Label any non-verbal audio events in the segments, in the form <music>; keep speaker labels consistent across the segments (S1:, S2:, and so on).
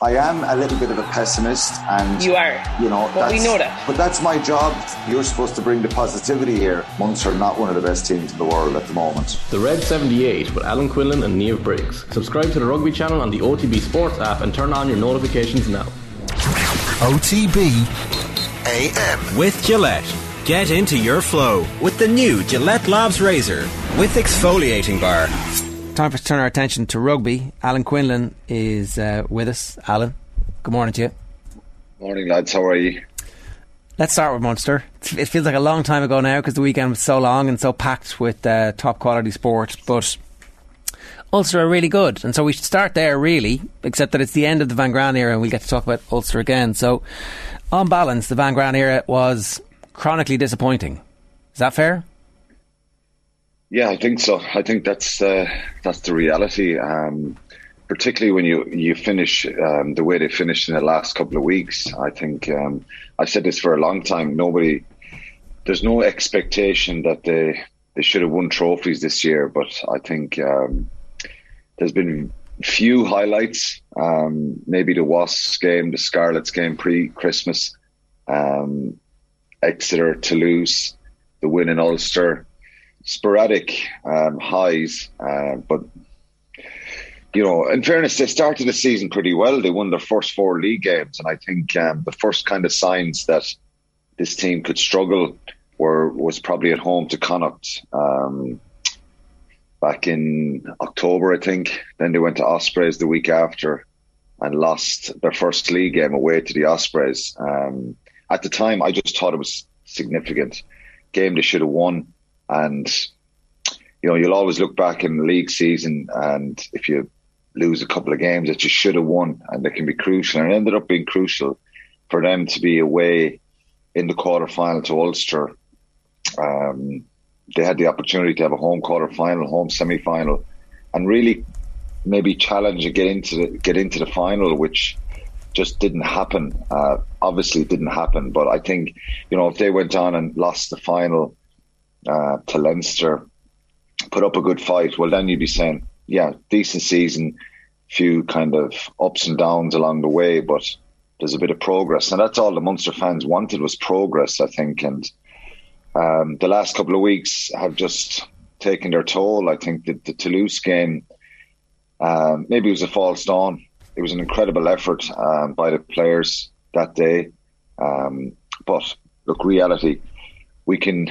S1: I am a little bit of a pessimist, and
S2: you are.
S1: You know,
S2: but we know that.
S1: But that's my job. You're supposed to bring the positivity here. Munster are not one of the best teams in the world at the moment.
S3: The Red 78 with Alan Quinlan and Niamh Briggs. Subscribe to the Rugby channel on the OTB Sports app and turn on your notifications now.
S4: OTB AM
S5: with Gillette. Get into your flow with the new Gillette Labs Razor with exfoliating bar
S6: time for us to turn our attention to rugby. Alan Quinlan is uh, with us. Alan, good morning to you.
S7: Morning, lads. How are you?
S6: Let's start with Munster. It feels like a long time ago now because the weekend was so long and so packed with uh, top quality sport. But Ulster are really good, and so we should start there, really. Except that it's the end of the Van Graan era, and we'll get to talk about Ulster again. So, on balance, the Van Graan era was chronically disappointing. Is that fair?
S7: Yeah, I think so. I think that's uh, that's the reality. Um, particularly when you you finish um, the way they finished in the last couple of weeks. I think um, I've said this for a long time. Nobody, there's no expectation that they they should have won trophies this year, but I think um, there's been few highlights. Um, maybe the Wasps game, the Scarlets game pre Christmas, um, Exeter, Toulouse, the win in Ulster sporadic um, highs, uh, but you know, in fairness, they started the season pretty well. They won their first four league games, and I think um, the first kind of signs that this team could struggle were was probably at home to Connacht um, back in October, I think. Then they went to Ospreys the week after and lost their first league game away to the Ospreys. Um, at the time, I just thought it was significant game they should have won. And, you know, you'll always look back in the league season and if you lose a couple of games that you should have won and they can be crucial. And it ended up being crucial for them to be away in the quarter final to Ulster. Um, they had the opportunity to have a home quarter final, home semi final, and really maybe challenge and get into the, get into the final, which just didn't happen. Uh, obviously, didn't happen. But I think you know if they went on and lost the final uh, to Leinster, put up a good fight, well, then you'd be saying, yeah, decent season, few kind of ups and downs along the way, but there's a bit of progress. And that's all the Munster fans wanted was progress, I think. And um, the last couple of weeks have just taken their toll. I think that the Toulouse game, um, maybe it was a false dawn. It was an incredible effort um, by the players that day. Um, but look, reality, we can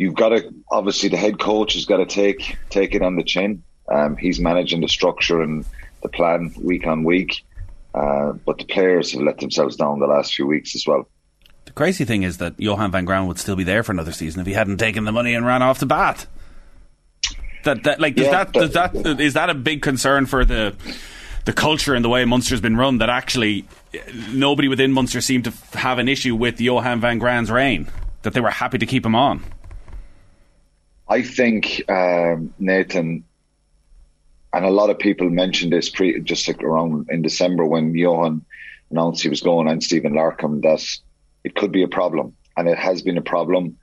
S7: you've got to obviously the head coach has got to take take it on the chin. Um, he's managing the structure and the plan week on week, uh, but the players have let themselves down the last few weeks as well.
S8: The crazy thing is that Johan van Graan would still be there for another season if he hadn't taken the money and ran off the bat. That, that like does yeah, that, does that is that a big concern for the the culture and the way Munster's been run that actually nobody within Munster seemed to have an issue with Johan van Graan's reign that they were happy to keep him on.
S7: I think um, Nathan, and a lot of people mentioned this pre, just like around in December when Johan announced he was going and Stephen Larkham that it could be a problem, and it has been a problem.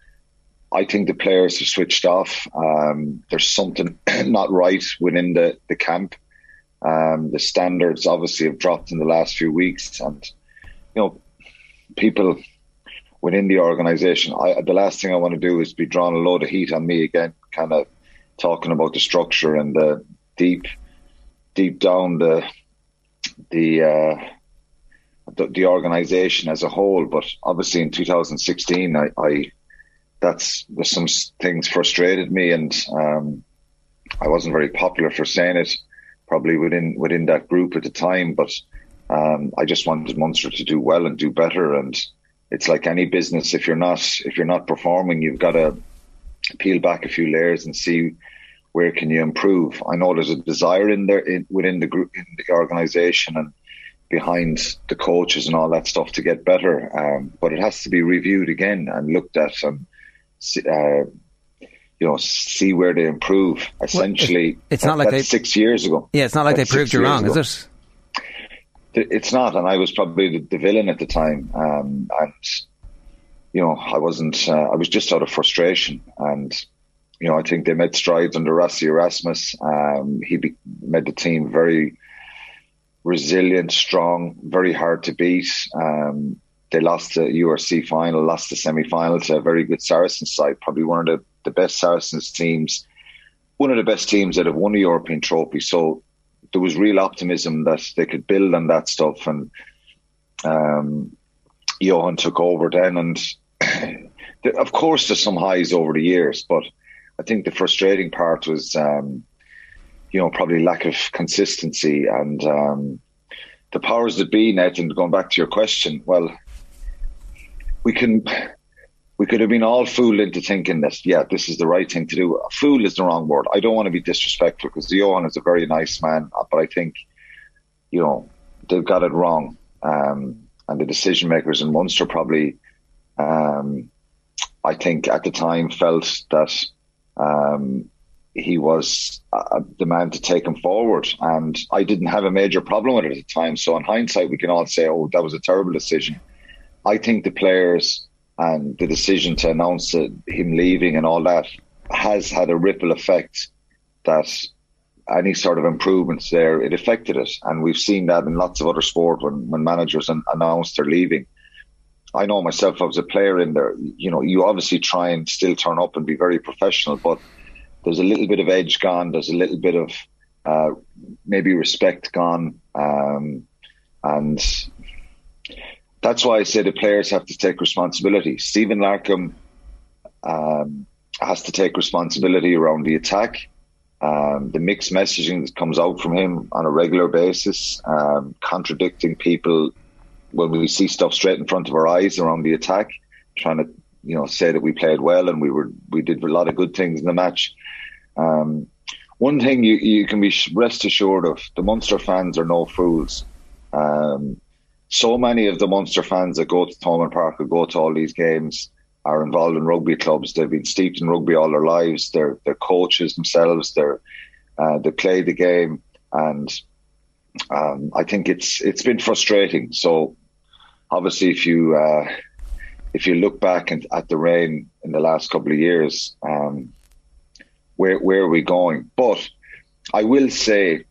S7: I think the players have switched off. Um, there's something <clears throat> not right within the, the camp. Um, the standards obviously have dropped in the last few weeks, and you know, people within the organisation. I, the last thing I want to do is be drawing a load of heat on me again, kind of talking about the structure and the deep, deep down the the uh, the, the organisation as a whole. But obviously, in 2016, I, I that's some things frustrated me, and um, I wasn't very popular for saying it, probably within within that group at the time. But um, I just wanted Munster to do well and do better, and it's like any business. If you're not if you're not performing, you've got to peel back a few layers and see where can you improve. I know there's a desire in there in, within the group, in the organisation, and behind the coaches and all that stuff to get better. Um, but it has to be reviewed again and looked at and uh, you know see where they improve. Essentially,
S6: well, it's not like they,
S7: six years ago.
S6: Yeah, it's not like they proved you wrong, ago. is it?
S7: It's not, and I was probably the, villain at the time, um, and you know, I wasn't. Uh, I was just out of frustration, and you know, I think they made strides under Rassie Erasmus. Um, he be, made the team very, resilient, strong, very hard to beat. Um, they lost the URC final, lost the semi final to a very good Saracens side, probably one of the, the best Saracens teams, one of the best teams that have won a European trophy. So there was real optimism that they could build on that stuff. And um, Johan took over then. And <clears throat> of course, there's some highs over the years, but I think the frustrating part was, um, you know, probably lack of consistency and um, the powers that be, and going back to your question, well, we can we could have been all fooled into thinking that yeah, this is the right thing to do. Fool is the wrong word. I don't want to be disrespectful because Johan is a very nice man, but I think you know they've got it wrong, um, and the decision makers in Munster probably, um, I think at the time felt that um, he was uh, the man to take him forward, and I didn't have a major problem with it at the time. So in hindsight, we can all say, "Oh, that was a terrible decision." I think the players and the decision to announce him leaving and all that has had a ripple effect that any sort of improvements there, it affected it. And we've seen that in lots of other sport when, when managers an- announce they're leaving. I know myself, I was a player in there, you know, you obviously try and still turn up and be very professional, but there's a little bit of edge gone. There's a little bit of uh, maybe respect gone. Um, and that's why I say the players have to take responsibility. Stephen Larkham um, has to take responsibility around the attack. Um, the mixed messaging that comes out from him on a regular basis, um, contradicting people when we see stuff straight in front of our eyes around the attack, trying to you know say that we played well and we were we did a lot of good things in the match. Um, one thing you you can be rest assured of: the Munster fans are no fools. Um, so many of the Munster fans that go to Thomond Park or go to all these games are involved in rugby clubs. They've been steeped in rugby all their lives. They're they're coaches themselves. They're uh, they play the game, and um, I think it's it's been frustrating. So obviously, if you uh, if you look back at the Reign in the last couple of years, um, where where are we going? But I will say,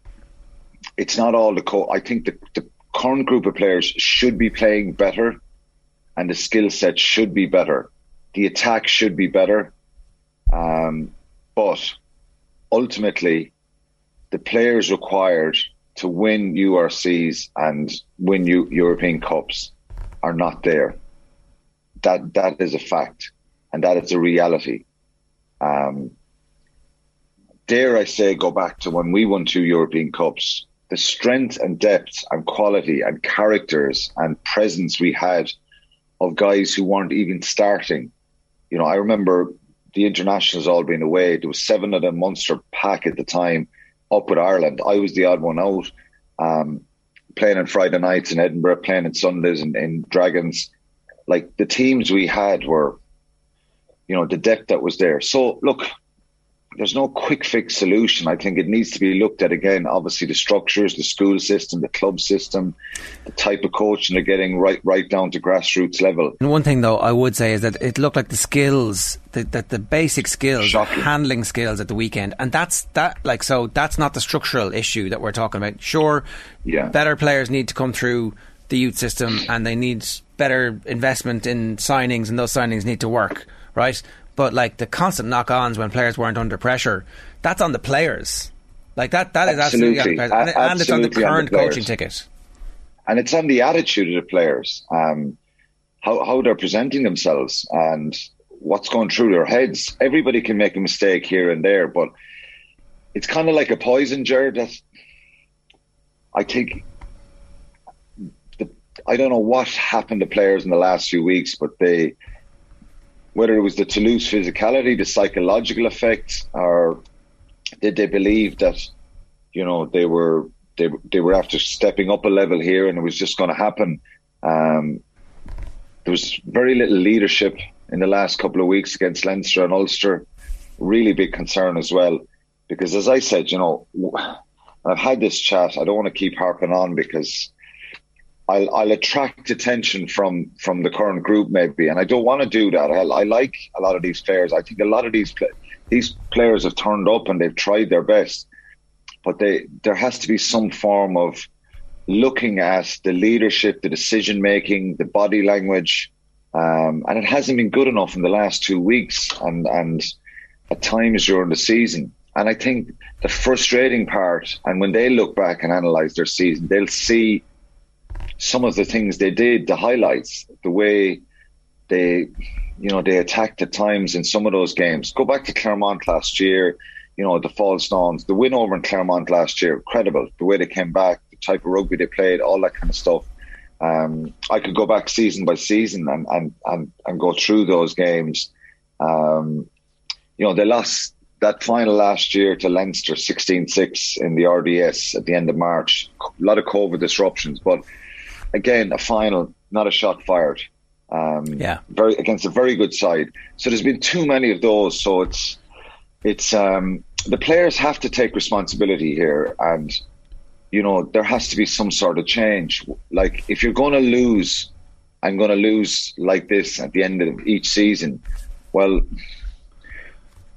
S7: it's not all the co. I think the, the current group of players should be playing better and the skill set should be better. The attack should be better. Um, but ultimately, the players required to win URCs and win U- European Cups are not there. That that is a fact, and that is a reality. Um, dare I say, go back to when we won two European Cups the strength and depth and quality and characters and presence we had of guys who weren't even starting. You know, I remember the internationals all being away. There was seven of them Munster pack at the time up with Ireland. I was the odd one out. Um, playing on Friday nights in Edinburgh, playing on Sundays in, in Dragons. Like the teams we had were, you know, the depth that was there. So look, there's no quick fix solution. I think it needs to be looked at again. Obviously, the structures, the school system, the club system, the type of coaching they're getting right right down to grassroots level.
S6: And one thing, though, I would say is that it looked like the skills, that the, the, basic skills, Shocking. handling skills at the weekend, and that's that. Like, so that's not the structural issue that we're talking about. Sure, yeah. better players need to come through the youth system, and they need better investment in signings, and those signings need to work right? But like the constant knock-ons when players weren't under pressure, that's on the players. Like that, that is absolutely, absolutely on the players. And, and it's on the current on the coaching ticket.
S7: And it's on the attitude of the players, um, how how they're presenting themselves, and what's going through their heads. Everybody can make a mistake here and there, but it's kind of like a poison jar that I think. The, I don't know what happened to players in the last few weeks, but they whether it was the Toulouse physicality, the psychological effects, or did they believe that you know they were they they were after stepping up a level here and it was just going to happen. Um, there was very little leadership in the last couple of weeks against Leinster and Ulster. Really big concern as well, because as I said, you know, I've had this chat. I don't want to keep harping on because I'll, I'll attract attention from from the current group maybe, and I don't want to do that. I, I like a lot of these players. I think a lot of these these players have turned up and they've tried their best, but they there has to be some form of looking at the leadership, the decision making, the body language, um, and it hasn't been good enough in the last two weeks and, and at times during the season. And I think the frustrating part, and when they look back and analyze their season, they'll see some of the things they did, the highlights, the way they, you know, they attacked at times in some of those games. Go back to Clermont last year, you know, the Fallstones, the win over in Clermont last year, incredible. The way they came back, the type of rugby they played, all that kind of stuff. Um, I could go back season by season and, and, and, and go through those games. Um, you know, they lost that final last year to Leinster 16-6 in the RDS at the end of March. A lot of COVID disruptions, but again, a final, not a shot fired. Um,
S6: yeah,
S7: very against a very good side. So there's been too many of those. So it's it's um, the players have to take responsibility here, and you know there has to be some sort of change. Like if you're going to lose, I'm going to lose like this at the end of each season. Well,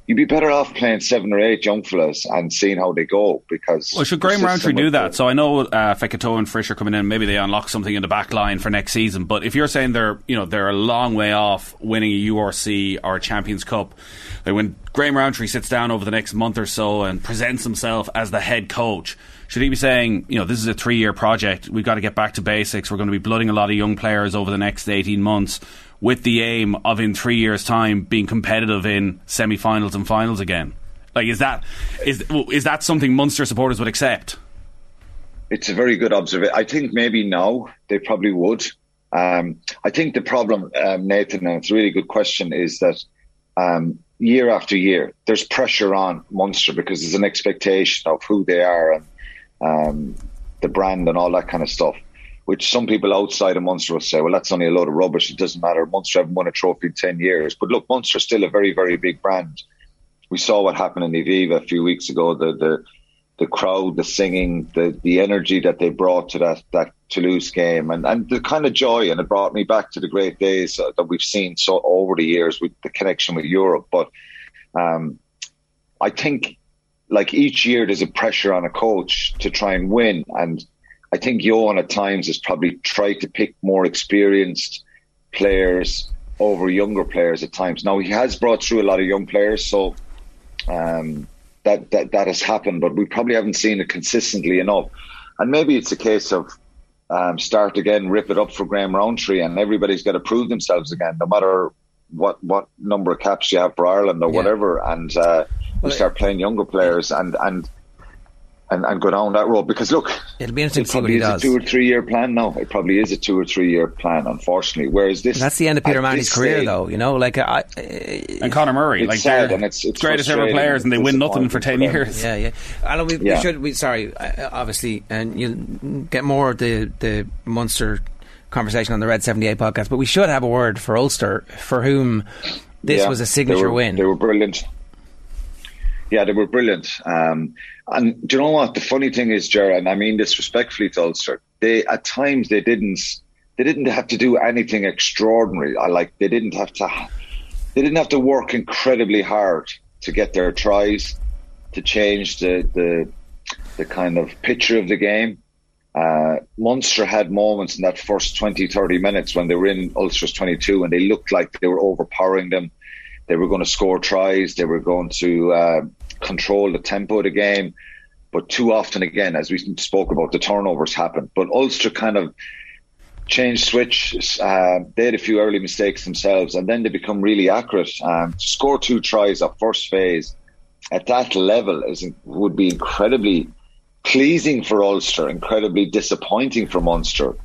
S7: you'd be better off playing seven or eight young fellas and seeing how they go because.
S8: Well, should Graham Rowntree do that? So I know uh, Fekitoa and Fisher coming in, maybe they unlock something in the back line for next season. But if you're saying they're, you know, they're a long way off winning a URC or a Champions Cup, like when Graham Rowntree sits down over the next month or so and presents himself as the head coach. Should he be saying, you know, this is a three year project, we've got to get back to basics, we're going to be blooding a lot of young players over the next 18 months, with the aim of in three years' time being competitive in semi-finals and finals again. Like, is that is is that something Munster supporters would accept?
S7: It's a very good observation. I think maybe now they probably would. Um, I think the problem, um, Nathan, and it's a really good question, is that um, year after year there's pressure on Munster because there's an expectation of who they are and um, the brand and all that kind of stuff which some people outside of Munster will say, well, that's only a load of rubbish. It doesn't matter. Munster haven't won a trophy in 10 years. But look, Munster's still a very, very big brand. We saw what happened in Aviva a few weeks ago. The, the, the crowd, the singing, the, the energy that they brought to that, that Toulouse game and, and the kind of joy. And it brought me back to the great days that we've seen so over the years with the connection with Europe. But, um, I think like each year there's a pressure on a coach to try and win and, I think Johan at times has probably tried to pick more experienced players over younger players at times. Now he has brought through a lot of young players, so um, that, that that has happened, but we probably haven't seen it consistently enough. And maybe it's a case of um, start again, rip it up for Graham Rowntree, and everybody's got to prove themselves again, no matter what what number of caps you have for Ireland or yeah. whatever. And uh, we start playing younger players, and and and, and go down that road. Because look,
S6: it'll be interesting
S7: it probably
S6: is
S7: a two or three year plan now. It probably is a two or three year plan, unfortunately. Whereas this,
S6: and that's the end of Peter O'Mahony's career, stage, though. You know, like I,
S8: and Conor Murray, like
S7: sad, and it's, it's
S8: greatest ever players, and they win nothing for ten years.
S6: Yeah, yeah. Alan, we, yeah. we should. We sorry, uh, obviously, and you'll get more of the the Munster conversation on the Red Seventy Eight podcast. But we should have a word for Ulster, for whom this yeah, was a signature
S7: they were,
S6: win.
S7: They were brilliant. Yeah, they were brilliant. Um, and do you know what? The funny thing is, Jared, and I mean this respectfully to Ulster, they at times they didn't they didn't have to do anything extraordinary. I like they didn't have to they didn't have to work incredibly hard to get their tries to change the the, the kind of picture of the game. Uh, Munster had moments in that first 20, 30 minutes when they were in Ulster's 22 and they looked like they were overpowering them. They were going to score tries. They were going to uh, control the tempo of the game. But too often, again, as we spoke about, the turnovers happen. But Ulster kind of changed switch. Uh, they had a few early mistakes themselves, and then they become really accurate. Um, score two tries at first phase at that level is would be incredibly pleasing for Ulster, incredibly disappointing for Munster.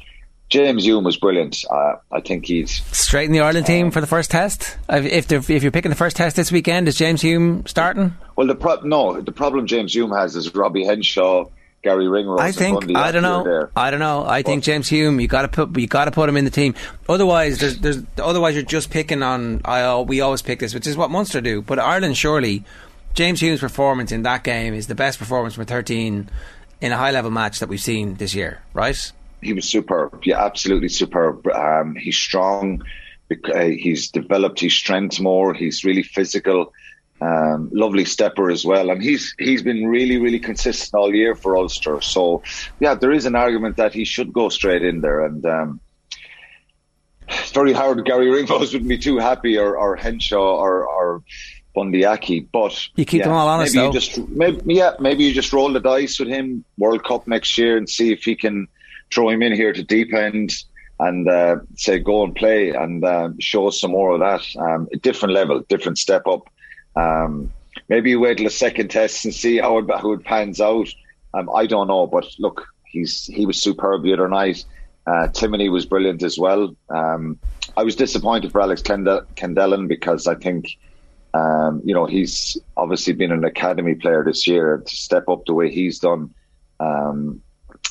S7: James Hume was brilliant. Uh, I think he's
S6: straight in the Ireland team for the first test. If if you're picking the first test this weekend, is James Hume starting?
S7: Well, the pro- no, the problem James Hume has is Robbie Henshaw, Garry Ringrose.
S6: I think I don't know. I don't know. I but, think James Hume. You got to put you got to put him in the team. Otherwise, there's, there's otherwise you're just picking on. I we always pick this, which is what Munster do. But Ireland surely. James Hume's performance in that game is the best performance from 13 in a high level match that we've seen this year, right?
S7: He was superb. Yeah, absolutely superb. Um, he's strong. Uh, he's developed his strength more. He's really physical. Um, lovely stepper as well, and he's he's been really really consistent all year for Ulster. So yeah, there is an argument that he should go straight in there, and um, it's very hard. Garry Ringrose wouldn't be too happy, or, or Henshaw, or, or Bundee Aki, but
S6: you keep
S7: yeah,
S6: them all honest.
S7: Maybe
S6: though.
S7: you just maybe yeah, maybe you just roll the dice with him World Cup next year and see if he can throw him in here to deep end and uh, say go and play and uh, show us some more of that. Um, a different level, different step up. Um, maybe you wait till the second test and see how it, how it pans out. Um, I don't know, but look, he's he was superb the other night. Uh, Timoney was brilliant as well. Um, I was disappointed for Alex Kendellen because I think, um, you know, he's obviously been an academy player this year. To step up the way he's done um,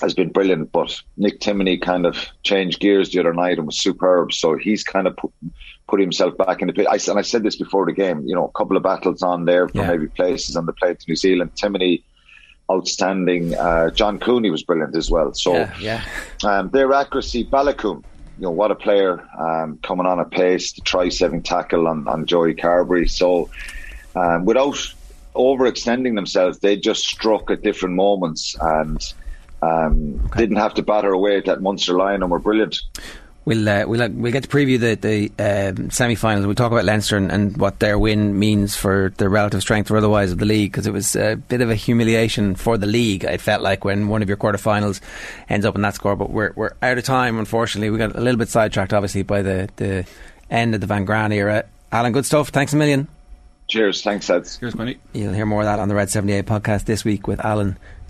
S7: has been brilliant. But Nick Timoney kind of changed gears the other night and was superb. So he's kind of put, put himself back in the pit. I, and I said this before the game, you know, a couple of battles on there for
S6: Yeah.
S7: maybe places on the plane to New Zealand. Timoney, outstanding. Uh, John Cooney was brilliant as well. So
S6: yeah, yeah.
S7: um, their accuracy, Baloucoune. you know, what a player um, coming on a pace to try saving tackle on, on Joey Carbery. So um, without overextending themselves, they just struck at different moments and um, didn't have to batter away at that Munster line and were brilliant.
S6: We'll uh, we'll uh, we'll get to preview the the um, semi-finals. We'll talk about Leinster and, and what their win means for the relative strength or otherwise of the league because it was a bit of a humiliation for the league. It felt like when one of your quarterfinals ends up in that score. But we're we're out of time. Unfortunately, we got a little bit sidetracked, obviously, by the the end of the Van Graan era. Alan, good stuff. Thanks a million.
S7: Cheers. Thanks, Eds.
S8: Cheers, Quinny.
S6: You'll hear more of that on the Red 78 podcast this week with Alan